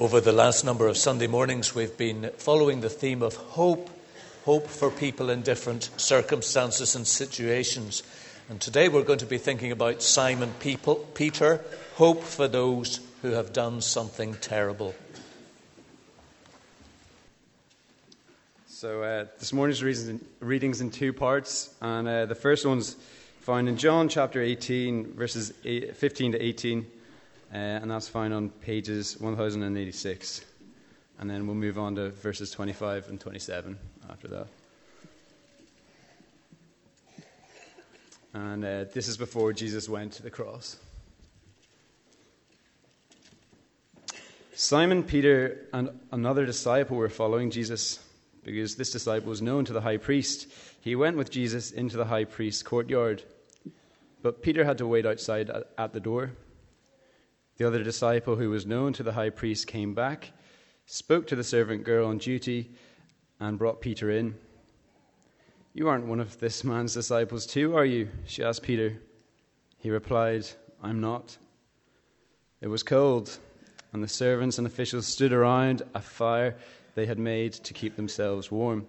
Over the last number of Sunday mornings, we've been following the theme of hope, hope for people in different circumstances and situations. And today we're going to be thinking about Simon Peter, hope for those who have done something terrible. So, uh, this morning's readings in two parts, and uh, the first one's found in John chapter 18, verses 15 to 18 uh, and that's found on pages 1086. And then we'll move on to verses 25 and 27 after that. And uh, this is before Jesus went to the cross. Simon Peter and another disciple were following Jesus because this disciple was known to the high priest. He went with Jesus into the high priest's courtyard. But Peter had to wait outside at the door. The other disciple, who was known to the high priest, came back, spoke to the servant girl on duty, and brought Peter in. You aren't one of this man's disciples, too, are you? She asked Peter. He replied, I'm not. It was cold, and the servants and officials stood around a fire they had made to keep themselves warm.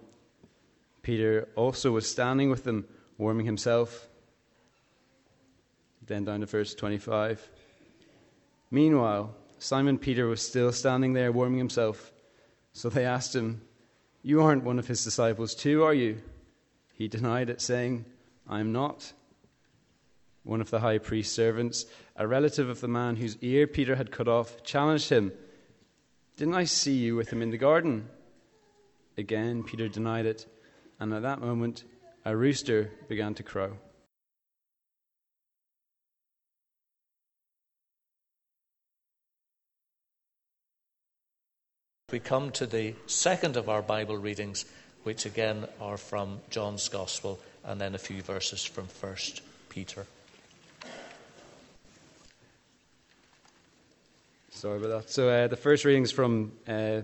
Peter also was standing with them, warming himself. Then down to verse 25. Meanwhile, Simon Peter was still standing there warming himself. So they asked him, You aren't one of his disciples, too, are you? He denied it, saying, I am not. One of the high priest's servants, a relative of the man whose ear Peter had cut off, challenged him, Didn't I see you with him in the garden? Again, Peter denied it, and at that moment, a rooster began to crow. We come to the second of our Bible readings, which again are from John's Gospel, and then a few verses from 1 Peter. Sorry about that. So, uh, the first reading is from uh,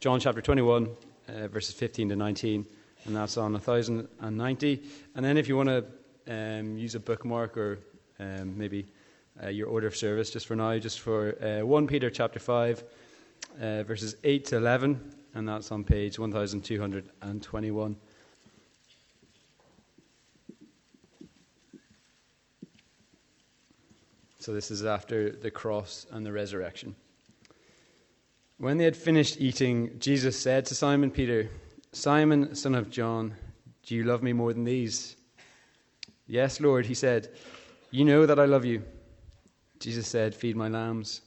John chapter 21, uh, verses 15 to 19, and that's on 1090. And then, if you want to um, use a bookmark or um, maybe uh, your order of service just for now, just for uh, 1 Peter chapter 5 uh, verses 8 to 11, and that's on page 1221. So, this is after the cross and the resurrection. When they had finished eating, Jesus said to Simon Peter, Simon, son of John, do you love me more than these? Yes, Lord, he said. You know that I love you. Jesus said, Feed my lambs.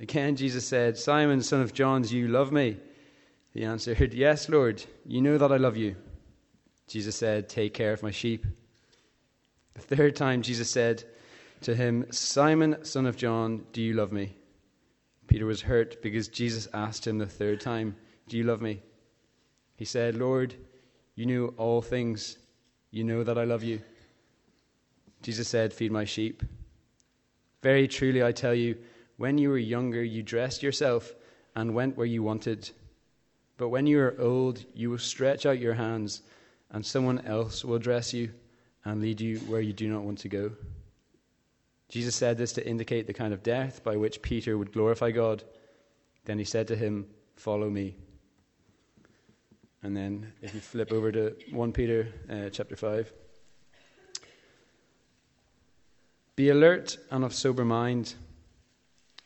Again, Jesus said, Simon, son of John, do you love me? He answered, Yes, Lord, you know that I love you. Jesus said, Take care of my sheep. The third time, Jesus said to him, Simon, son of John, do you love me? Peter was hurt because Jesus asked him the third time, Do you love me? He said, Lord, you know all things. You know that I love you. Jesus said, Feed my sheep. Very truly, I tell you, when you were younger, you dressed yourself and went where you wanted. But when you are old, you will stretch out your hands, and someone else will dress you and lead you where you do not want to go. Jesus said this to indicate the kind of death by which Peter would glorify God. Then he said to him, Follow me. And then, if you flip over to 1 Peter uh, chapter 5. Be alert and of sober mind.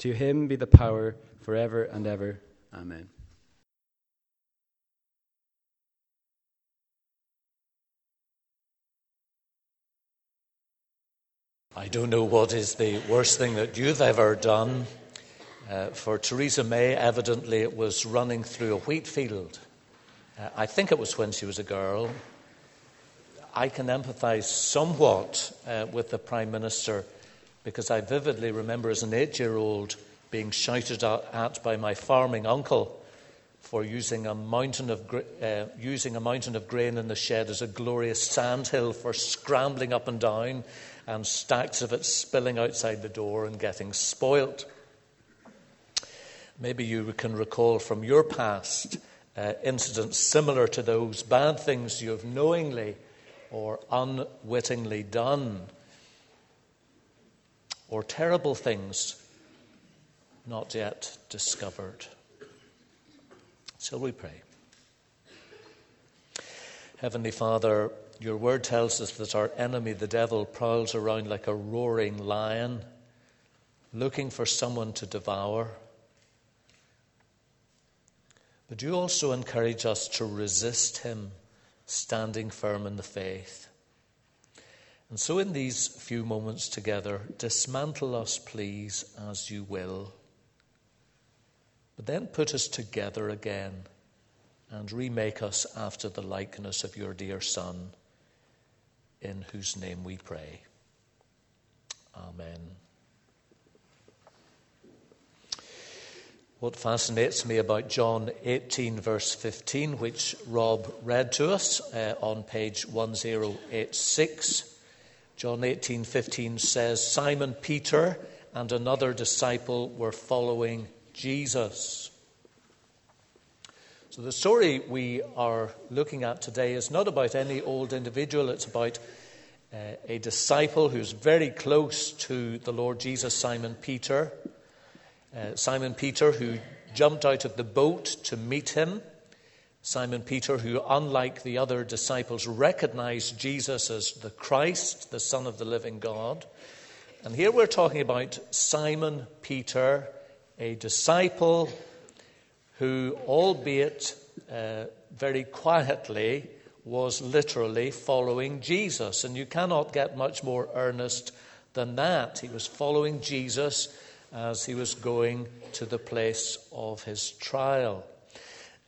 To him be the power forever and ever. Amen. I don't know what is the worst thing that you've ever done. Uh, for Theresa May, evidently, it was running through a wheat field. Uh, I think it was when she was a girl. I can empathize somewhat uh, with the Prime Minister because I vividly remember as an eight year old being shouted at by my farming uncle for using a mountain of, uh, using a mountain of grain in the shed as a glorious sandhill for scrambling up and down and stacks of it spilling outside the door and getting spoilt. Maybe you can recall from your past uh, incidents similar to those bad things you have knowingly or unwittingly done, or terrible things not yet discovered. Shall we pray? Heavenly Father, your word tells us that our enemy, the devil, prowls around like a roaring lion, looking for someone to devour. But you also encourage us to resist him, standing firm in the faith. And so, in these few moments together, dismantle us, please, as you will. But then put us together again and remake us after the likeness of your dear Son in whose name we pray. Amen. What fascinates me about John 18, verse 15, which Rob read to us uh, on page 1086, John 18:15 says, Simon Peter and another disciple were following Jesus. So, the story we are looking at today is not about any old individual, it's about uh, a disciple who's very close to the Lord Jesus, Simon Peter. Uh, Simon Peter, who jumped out of the boat to meet him. Simon Peter, who, unlike the other disciples, recognized Jesus as the Christ, the Son of the living God. And here we're talking about Simon Peter, a disciple who, albeit uh, very quietly, was literally following Jesus. And you cannot get much more earnest than that. He was following Jesus as he was going to the place of his trial.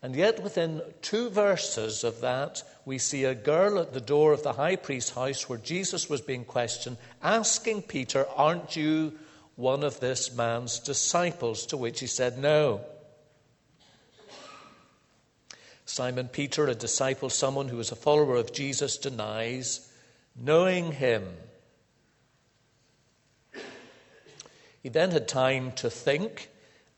And yet, within two verses of that, we see a girl at the door of the high priest's house where Jesus was being questioned, asking Peter, Aren't you one of this man's disciples? To which he said, No. Simon Peter, a disciple, someone who was a follower of Jesus, denies knowing him. He then had time to think.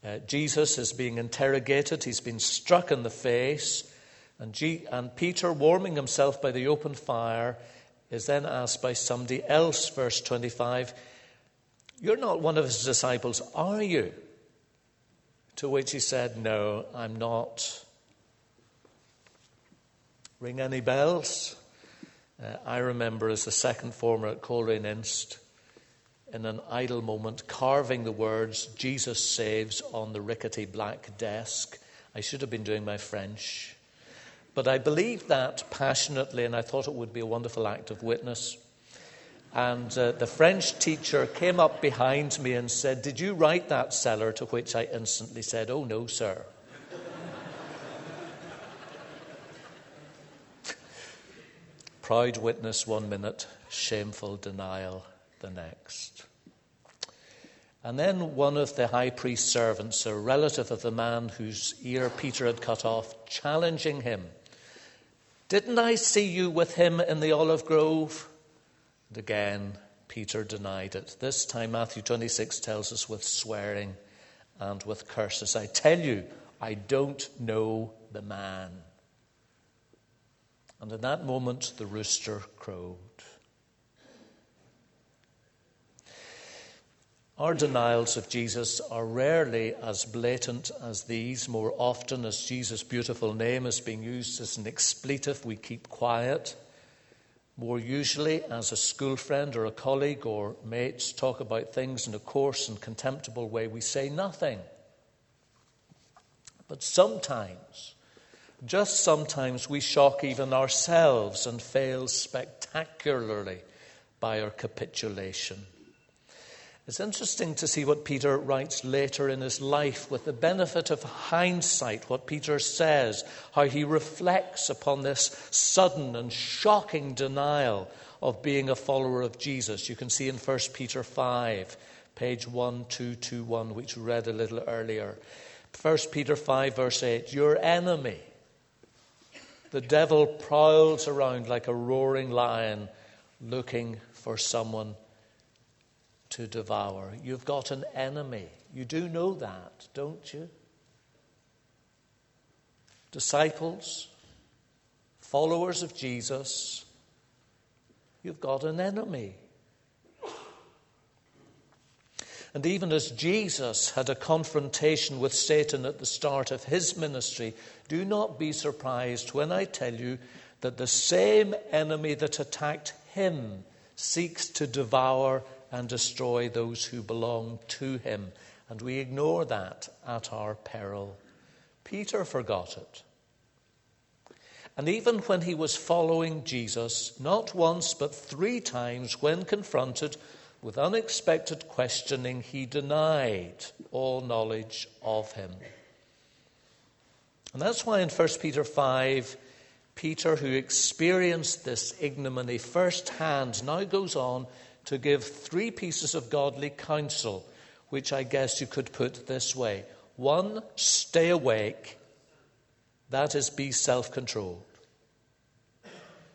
Uh, Jesus is being interrogated, he's been struck in the face, and, G- and Peter, warming himself by the open fire, is then asked by somebody else, verse 25, You're not one of his disciples, are you? To which he said, No, I'm not. Ring any bells? Uh, I remember as a second former at Coleraine Inst, in an idle moment, carving the words Jesus saves on the rickety black desk. I should have been doing my French. But I believed that passionately, and I thought it would be a wonderful act of witness. And uh, the French teacher came up behind me and said, Did you write that seller? To which I instantly said, Oh, no, sir. Proud witness one minute, shameful denial the next. And then one of the high priest's servants, a relative of the man whose ear Peter had cut off, challenging him, Didn't I see you with him in the olive grove? And again, Peter denied it. This time, Matthew 26 tells us with swearing and with curses. I tell you, I don't know the man. And in that moment, the rooster crowed. Our denials of Jesus are rarely as blatant as these. More often, as Jesus' beautiful name is being used as an expletive, we keep quiet. More usually, as a school friend or a colleague or mates talk about things in a coarse and contemptible way, we say nothing. But sometimes, just sometimes we shock even ourselves and fail spectacularly by our capitulation. It's interesting to see what Peter writes later in his life with the benefit of hindsight, what Peter says, how he reflects upon this sudden and shocking denial of being a follower of Jesus. You can see in 1 Peter 5, page 1221, which we read a little earlier. 1 Peter 5, verse 8 Your enemy, the devil, prowls around like a roaring lion looking for someone to devour. You've got an enemy. You do know that, don't you? Disciples, followers of Jesus, you've got an enemy. And even as Jesus had a confrontation with Satan at the start of his ministry, do not be surprised when I tell you that the same enemy that attacked him seeks to devour and destroy those who belong to him. And we ignore that at our peril. Peter forgot it. And even when he was following Jesus, not once but three times, when confronted with unexpected questioning, he denied all knowledge of him. And that's why in 1 Peter 5, Peter, who experienced this ignominy firsthand, now goes on to give three pieces of godly counsel, which I guess you could put this way one, stay awake, that is, be self controlled.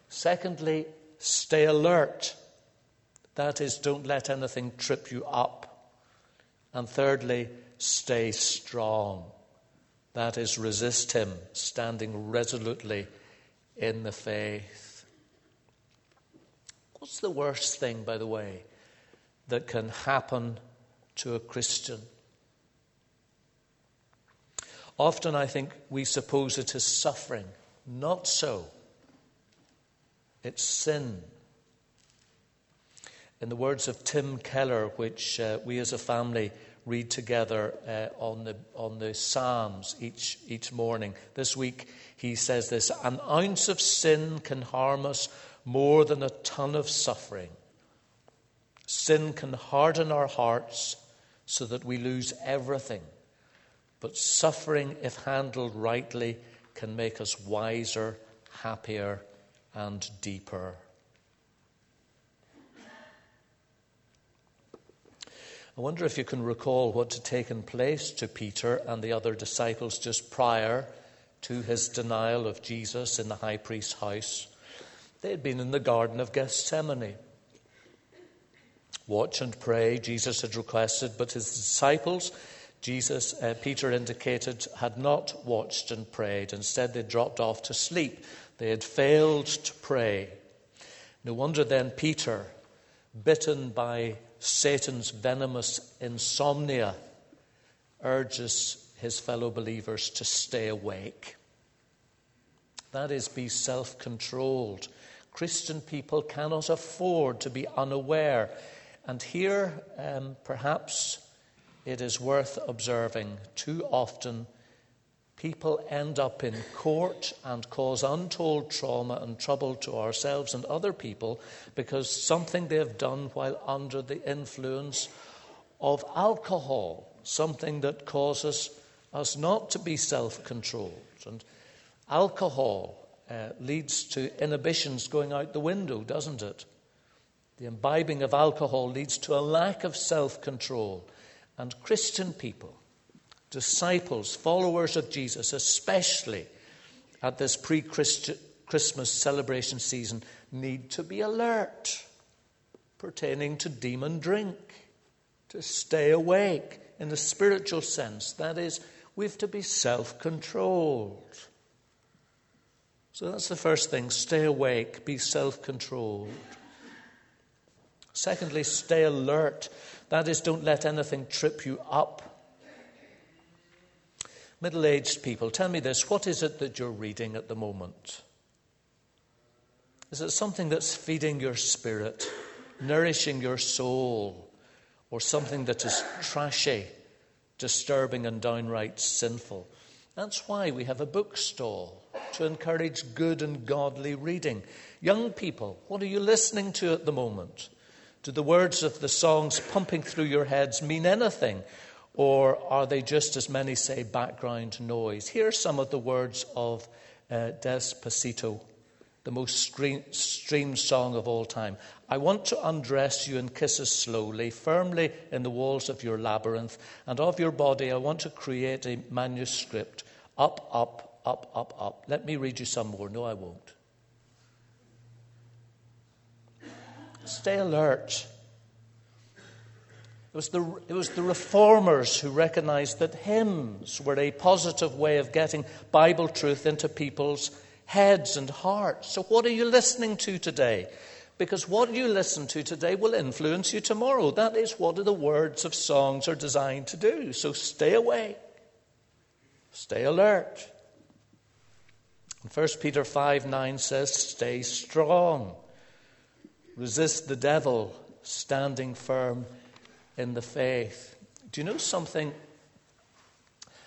Secondly, stay alert. That is, don't let anything trip you up. And thirdly, stay strong. That is, resist him, standing resolutely in the faith. What's the worst thing, by the way, that can happen to a Christian? Often I think we suppose it is suffering. Not so. It's sin. In the words of Tim Keller, which uh, we as a family read together uh, on, the, on the Psalms each, each morning, this week he says this An ounce of sin can harm us more than a ton of suffering. Sin can harden our hearts so that we lose everything. But suffering, if handled rightly, can make us wiser, happier, and deeper. I wonder if you can recall what had taken place to Peter and the other disciples just prior to his denial of Jesus in the high priest's house. They had been in the Garden of Gethsemane. Watch and pray, Jesus had requested, but his disciples, Jesus, uh, Peter indicated, had not watched and prayed. Instead, they dropped off to sleep. They had failed to pray. No wonder then Peter, bitten by Satan's venomous insomnia, urges his fellow believers to stay awake. That is, be self controlled. Christian people cannot afford to be unaware. And here, um, perhaps it is worth observing too often people end up in court and cause untold trauma and trouble to ourselves and other people because something they've done while under the influence of alcohol, something that causes us not to be self controlled. And alcohol uh, leads to inhibitions going out the window, doesn't it? The imbibing of alcohol leads to a lack of self control. And Christian people disciples, followers of Jesus, especially at this pre Christmas celebration season, need to be alert pertaining to demon drink, to stay awake in the spiritual sense. That is, we have to be self controlled. So that's the first thing stay awake, be self controlled. Secondly, stay alert. That is, don't let anything trip you up Middle aged people, tell me this what is it that you're reading at the moment? Is it something that's feeding your spirit, nourishing your soul, or something that is trashy, disturbing, and downright sinful? That's why we have a bookstall to encourage good and godly reading. Young people, what are you listening to at the moment? Do the words of the songs pumping through your heads mean anything? Or are they just, as many say, background noise? Here are some of the words of uh, Despacito, the most streamed song of all time. I want to undress you in kisses slowly, firmly in the walls of your labyrinth, and of your body I want to create a manuscript. Up, up, up, up, up. Let me read you some more. No, I won't. Stay alert. It was, the, it was the reformers who recognized that hymns were a positive way of getting Bible truth into people's heads and hearts. So, what are you listening to today? Because what you listen to today will influence you tomorrow. That is what the words of songs are designed to do. So, stay awake, stay alert. And 1 Peter 5 9 says, Stay strong, resist the devil, standing firm in the faith. Do you know something?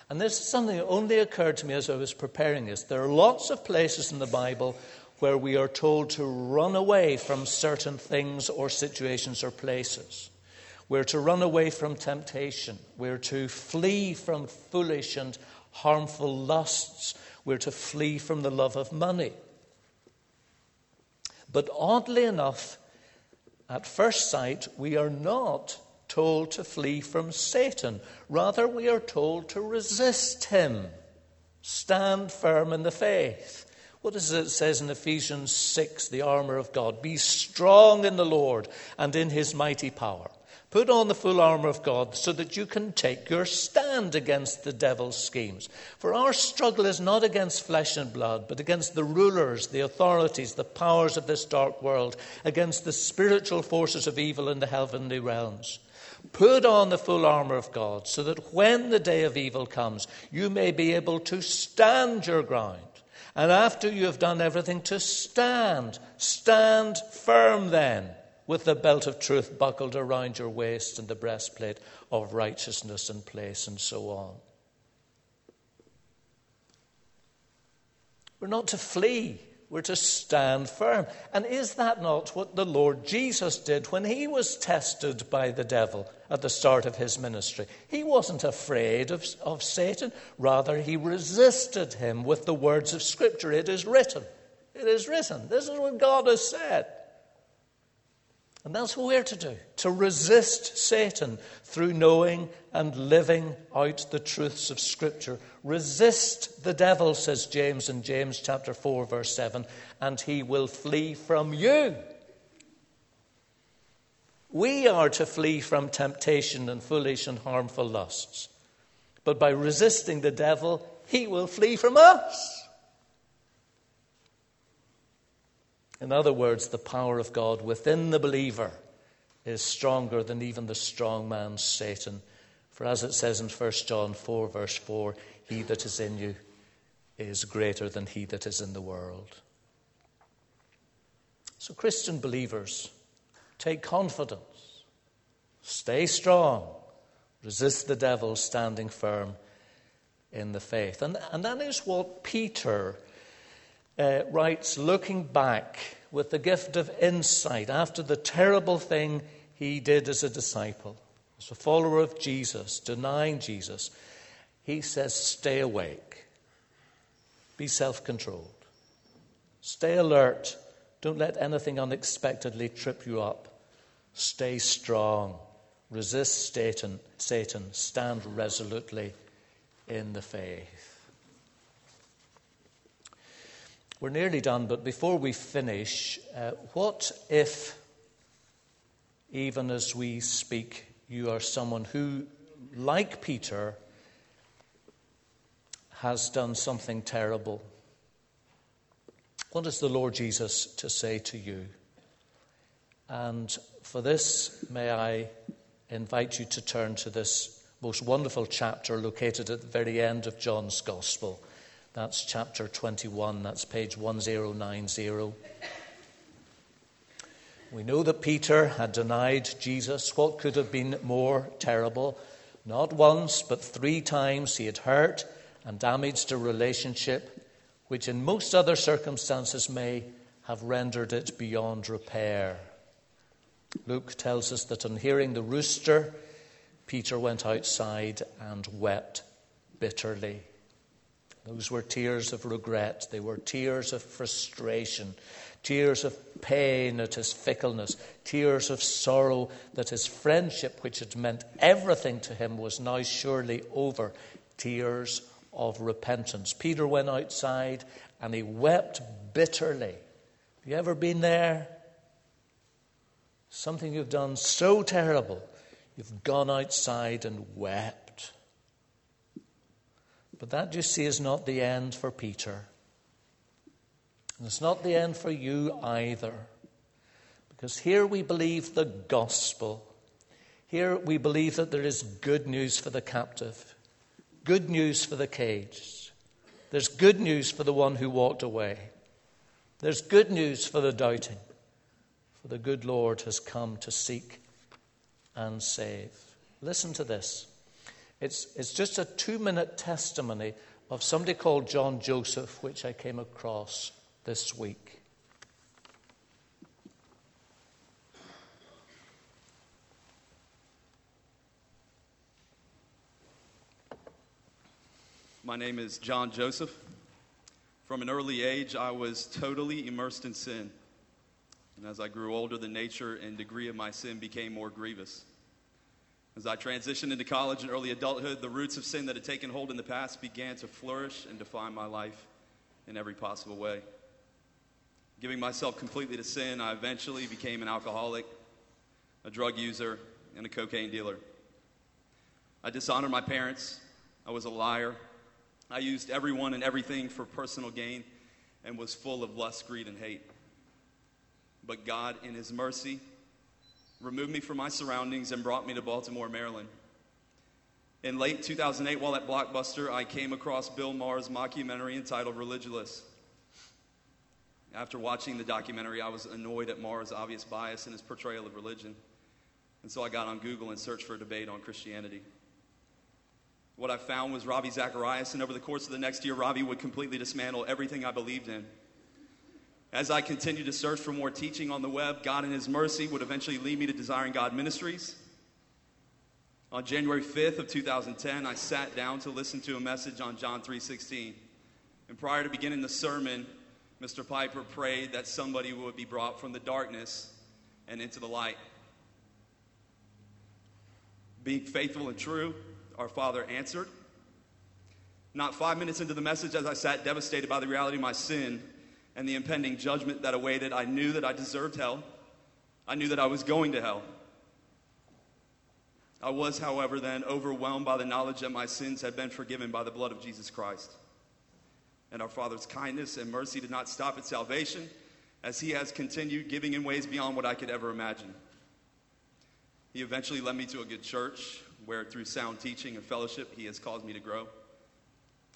And this is something that only occurred to me as I was preparing this. There are lots of places in the Bible where we are told to run away from certain things or situations or places. We're to run away from temptation. We're to flee from foolish and harmful lusts. We're to flee from the love of money. But oddly enough, at first sight, we are not told to flee from Satan. Rather, we are told to resist him. Stand firm in the faith. What does it says in Ephesians 6, the armor of God? Be strong in the Lord and in his mighty power. Put on the full armor of God so that you can take your stand against the devil's schemes. For our struggle is not against flesh and blood, but against the rulers, the authorities, the powers of this dark world, against the spiritual forces of evil in the heavenly realms. Put on the full armor of God so that when the day of evil comes, you may be able to stand your ground. And after you have done everything, to stand. Stand firm then, with the belt of truth buckled around your waist and the breastplate of righteousness in place, and so on. We're not to flee we're to stand firm. And is that not what the Lord Jesus did when he was tested by the devil at the start of his ministry? He wasn't afraid of, of Satan, rather, he resisted him with the words of Scripture. It is written. It is written. This is what God has said. And that's what we're to do to resist Satan through knowing and living out the truths of Scripture. Resist the devil, says James in James chapter 4, verse 7, and he will flee from you. We are to flee from temptation and foolish and harmful lusts. But by resisting the devil, he will flee from us. In other words, the power of God within the believer is stronger than even the strong man Satan. For as it says in 1 John 4, verse 4, he that is in you is greater than he that is in the world. So, Christian believers, take confidence, stay strong, resist the devil, standing firm in the faith. And, and that is what Peter uh, writes, looking back with the gift of insight after the terrible thing he did as a disciple, as a follower of Jesus, denying Jesus, he says, Stay awake, be self controlled, stay alert, don't let anything unexpectedly trip you up, stay strong, resist Satan, Satan. Stand resolutely in the faith. We're nearly done, but before we finish, uh, what if, even as we speak, you are someone who, like Peter, has done something terrible? What is the Lord Jesus to say to you? And for this, may I invite you to turn to this most wonderful chapter located at the very end of John's Gospel. That's chapter 21, that's page 1090. We know that Peter had denied Jesus. What could have been more terrible? Not once, but three times he had hurt and damaged a relationship which, in most other circumstances, may have rendered it beyond repair. Luke tells us that on hearing the rooster, Peter went outside and wept bitterly. Those were tears of regret. They were tears of frustration, tears of pain at his fickleness, tears of sorrow that his friendship, which had meant everything to him, was now surely over, tears of repentance. Peter went outside and he wept bitterly. Have you ever been there? Something you've done so terrible, you've gone outside and wept. But that, you see, is not the end for Peter. And it's not the end for you either. Because here we believe the gospel. Here we believe that there is good news for the captive, good news for the caged. There's good news for the one who walked away. There's good news for the doubting. For the good Lord has come to seek and save. Listen to this. It's, it's just a two minute testimony of somebody called John Joseph, which I came across this week. My name is John Joseph. From an early age, I was totally immersed in sin. And as I grew older, the nature and degree of my sin became more grievous. As I transitioned into college and early adulthood, the roots of sin that had taken hold in the past began to flourish and define my life in every possible way. Giving myself completely to sin, I eventually became an alcoholic, a drug user, and a cocaine dealer. I dishonored my parents. I was a liar. I used everyone and everything for personal gain and was full of lust, greed, and hate. But God, in His mercy, removed me from my surroundings and brought me to Baltimore, Maryland. In late 2008, while at Blockbuster, I came across Bill Maher's mockumentary entitled Religulous. After watching the documentary, I was annoyed at Maher's obvious bias in his portrayal of religion. And so I got on Google and searched for a debate on Christianity. What I found was Ravi Zacharias, and over the course of the next year, Ravi would completely dismantle everything I believed in. As I continued to search for more teaching on the web, God in His mercy would eventually lead me to Desiring God Ministries. On January 5th of 2010, I sat down to listen to a message on John 3:16. And prior to beginning the sermon, Mr. Piper prayed that somebody would be brought from the darkness and into the light. Being faithful and true, our Father answered. Not five minutes into the message, as I sat devastated by the reality of my sin, and the impending judgment that awaited, I knew that I deserved hell. I knew that I was going to hell. I was, however, then overwhelmed by the knowledge that my sins had been forgiven by the blood of Jesus Christ. And our Father's kindness and mercy did not stop at salvation, as He has continued giving in ways beyond what I could ever imagine. He eventually led me to a good church where, through sound teaching and fellowship, He has caused me to grow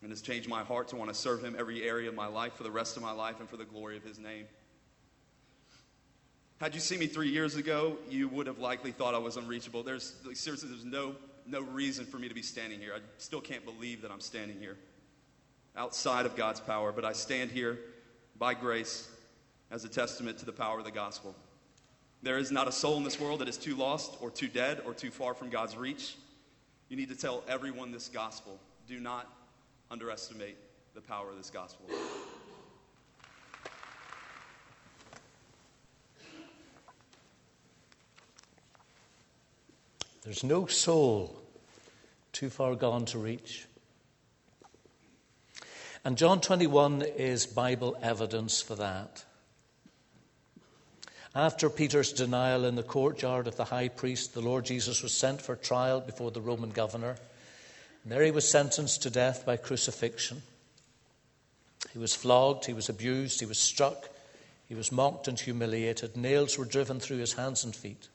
and has changed my heart to want to serve Him every area of my life for the rest of my life and for the glory of His name. Had you seen me three years ago, you would have likely thought I was unreachable. There's like, seriously, there's no no reason for me to be standing here. I still can't believe that I'm standing here outside of God's power, but I stand here by grace as a testament to the power of the gospel. There is not a soul in this world that is too lost or too dead or too far from God's reach. You need to tell everyone this gospel. Do not underestimate the power of this gospel. There's no soul too far gone to reach. And John 21 is Bible evidence for that. After Peter's denial in the courtyard of the high priest, the Lord Jesus was sent for trial before the Roman governor. He was sentenced to death by crucifixion. He was flogged, he was abused, he was struck, he was mocked and humiliated. Nails were driven through his hands and feet.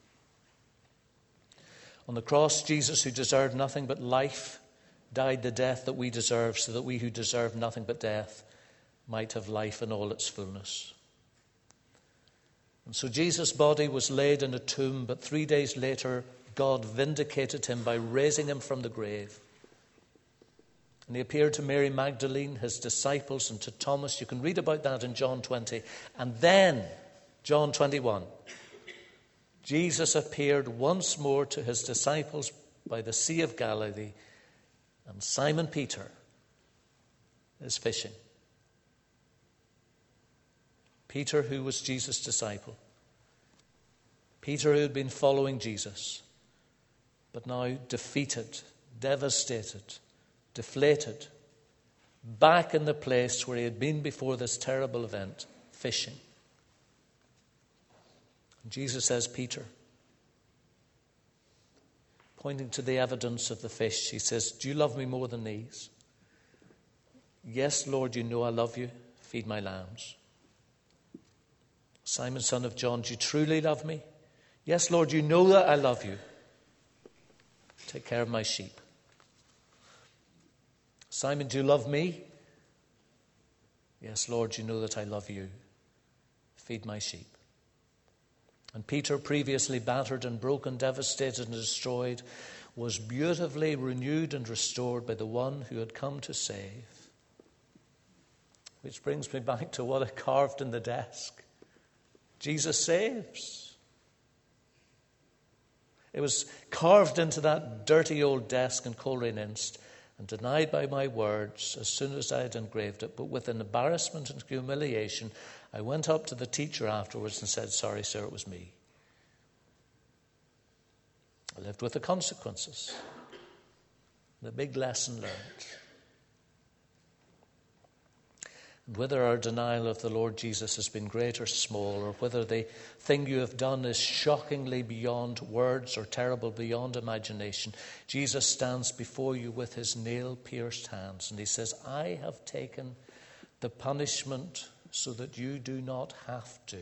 On the cross, Jesus, who deserved nothing but life, died the death that we deserve, so that we who deserve nothing but death might have life in all its fullness. And so Jesus' body was laid in a tomb, but three days later, God vindicated him by raising him from the grave. And he appeared to Mary Magdalene, his disciples, and to Thomas. You can read about that in John 20. And then, John 21, Jesus appeared once more to his disciples by the Sea of Galilee, and Simon Peter is fishing. Peter, who was Jesus' disciple, Peter, who had been following Jesus, but now defeated, devastated, deflated, back in the place where he had been before this terrible event, fishing. Jesus says, Peter, pointing to the evidence of the fish, he says, Do you love me more than these? Yes, Lord, you know I love you. Feed my lambs. Simon, son of John, do you truly love me? Yes, Lord, you know that I love you. Take care of my sheep. Simon, do you love me? Yes, Lord, you know that I love you. Feed my sheep. And Peter, previously battered and broken, devastated and destroyed, was beautifully renewed and restored by the one who had come to save. Which brings me back to what I carved in the desk Jesus saves. It was carved into that dirty old desk in Coleraine Inst and denied by my words as soon as I had engraved it. But with an embarrassment and humiliation, I went up to the teacher afterwards and said, Sorry, sir, it was me. I lived with the consequences. The big lesson learned. And whether our denial of the Lord Jesus has been great or small, or whether the thing you have done is shockingly beyond words or terrible beyond imagination, Jesus stands before you with his nail pierced hands and he says, I have taken the punishment so that you do not have to.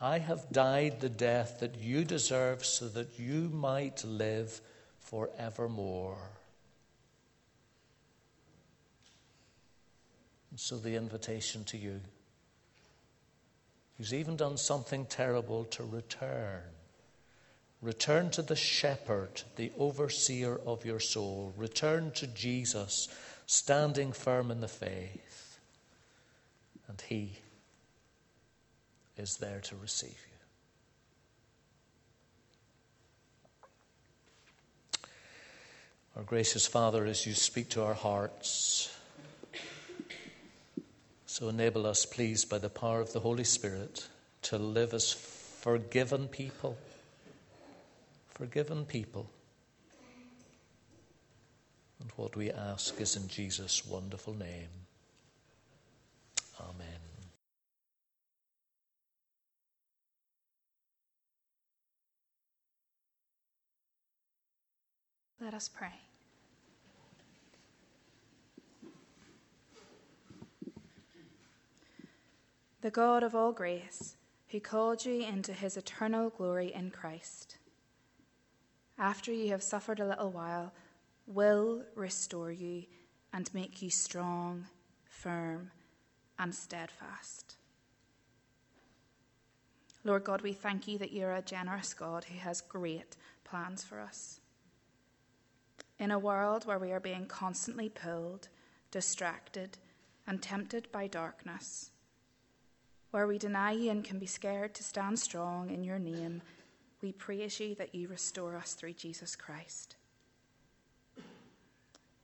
I have died the death that you deserve so that you might live forevermore. And so the invitation to you, who's even done something terrible, to return. Return to the shepherd, the overseer of your soul. Return to Jesus, standing firm in the faith. And he is there to receive you. Our gracious Father, as you speak to our hearts, so enable us, please, by the power of the Holy Spirit, to live as forgiven people. Forgiven people. And what we ask is in Jesus' wonderful name. Amen. Let us pray. The God of all grace, who called you into his eternal glory in Christ, after you have suffered a little while, will restore you and make you strong, firm, and steadfast. Lord God, we thank you that you're a generous God who has great plans for us. In a world where we are being constantly pulled, distracted, and tempted by darkness, where we deny you and can be scared to stand strong in your name, we praise you that you restore us through Jesus Christ.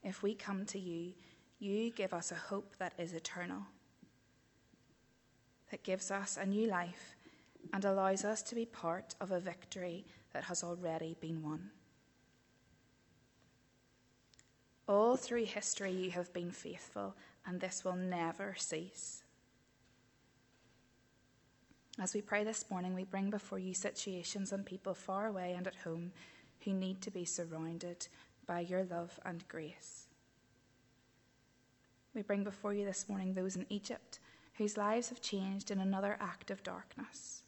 If we come to you, you give us a hope that is eternal, that gives us a new life and allows us to be part of a victory that has already been won. All through history, you have been faithful, and this will never cease. As we pray this morning, we bring before you situations and people far away and at home who need to be surrounded by your love and grace. We bring before you this morning those in Egypt whose lives have changed in another act of darkness,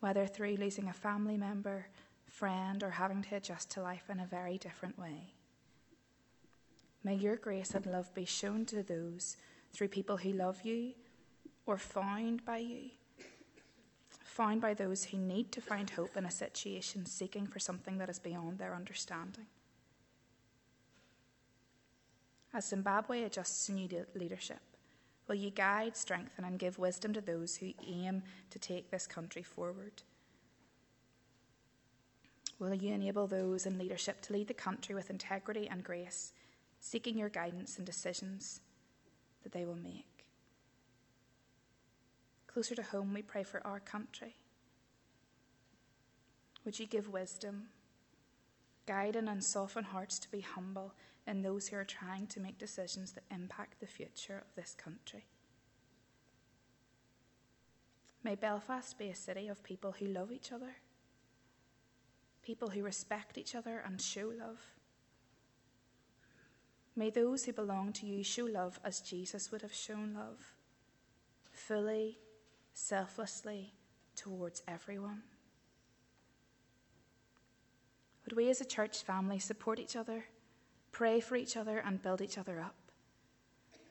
whether through losing a family member, friend, or having to adjust to life in a very different way. May your grace and love be shown to those through people who love you or found by you found by those who need to find hope in a situation seeking for something that is beyond their understanding. As Zimbabwe adjusts to new leadership, will you guide, strengthen, and give wisdom to those who aim to take this country forward? Will you enable those in leadership to lead the country with integrity and grace, seeking your guidance in decisions that they will make. Closer to home, we pray for our country. Would you give wisdom, Guide and soften hearts to be humble in those who are trying to make decisions that impact the future of this country? May Belfast be a city of people who love each other, people who respect each other and show love. May those who belong to you show love as Jesus would have shown love, fully, selflessly, towards everyone. Would we as a church family support each other, pray for each other, and build each other up?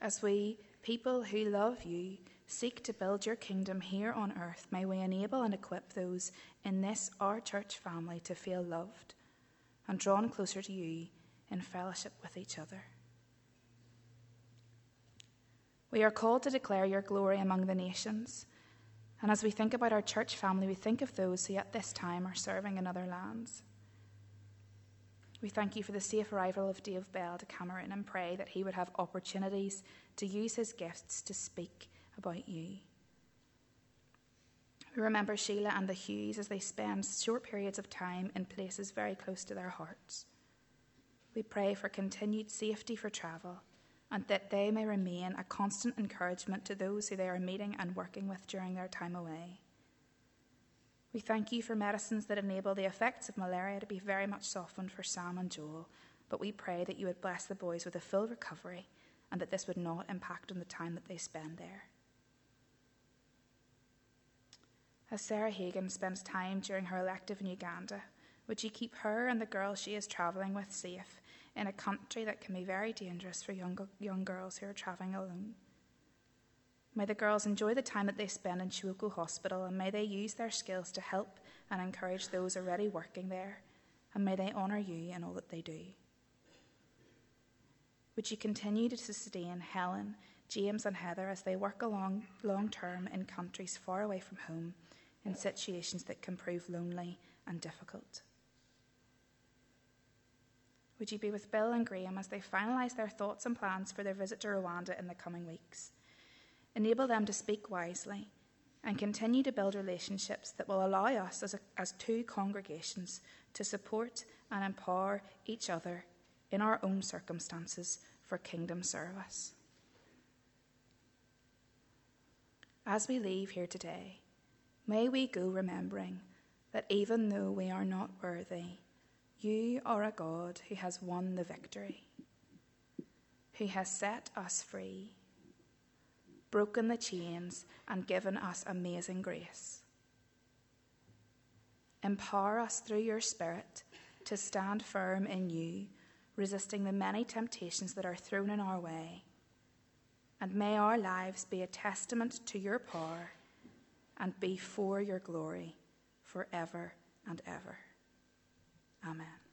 As we, people who love you, seek to build your kingdom here on earth, may we enable and equip those in this, our church family, to feel loved and drawn closer to you in fellowship with each other. We are called to declare your glory among the nations. And as we think about our church family, we think of those who at this time are serving in other lands. We thank you for the safe arrival of Dave Bell to Cameroon and pray that he would have opportunities to use his gifts to speak about you. We remember Sheila and the Hughes as they spend short periods of time in places very close to their hearts. We pray for continued safety for travel and that they may remain a constant encouragement to those who they are meeting and working with during their time away. We thank you for medicines that enable the effects of malaria to be very much softened for Sam and Joel, but we pray that you would bless the boys with a full recovery and that this would not impact on the time that they spend there. As Sarah Hagan spends time during her elective in Uganda, would you keep her and the girls she is travelling with safe in a country that can be very dangerous for young, young girls who are travelling alone? May the girls enjoy the time that they spend in Kiwoko Hospital and may they use their skills to help and encourage those already working there, and may they honour you in all that they do. Would you continue to sustain Helen, James, and Heather as they work long term in countries far away from home in situations that can prove lonely and difficult? Would you be with Bill and Graham as they finalise their thoughts and plans for their visit to Rwanda in the coming weeks? Enable them to speak wisely and continue to build relationships that will allow us as, a, as two congregations to support and empower each other in our own circumstances for kingdom service. As we leave here today, may we go remembering that even though we are not worthy, you are a God who has won the victory, who has set us free broken the chains, and given us amazing grace. Empower us through your Spirit to stand firm in you, resisting the many temptations that are thrown in our way. And may our lives be a testament to your power and be for your glory forever and ever. Amen.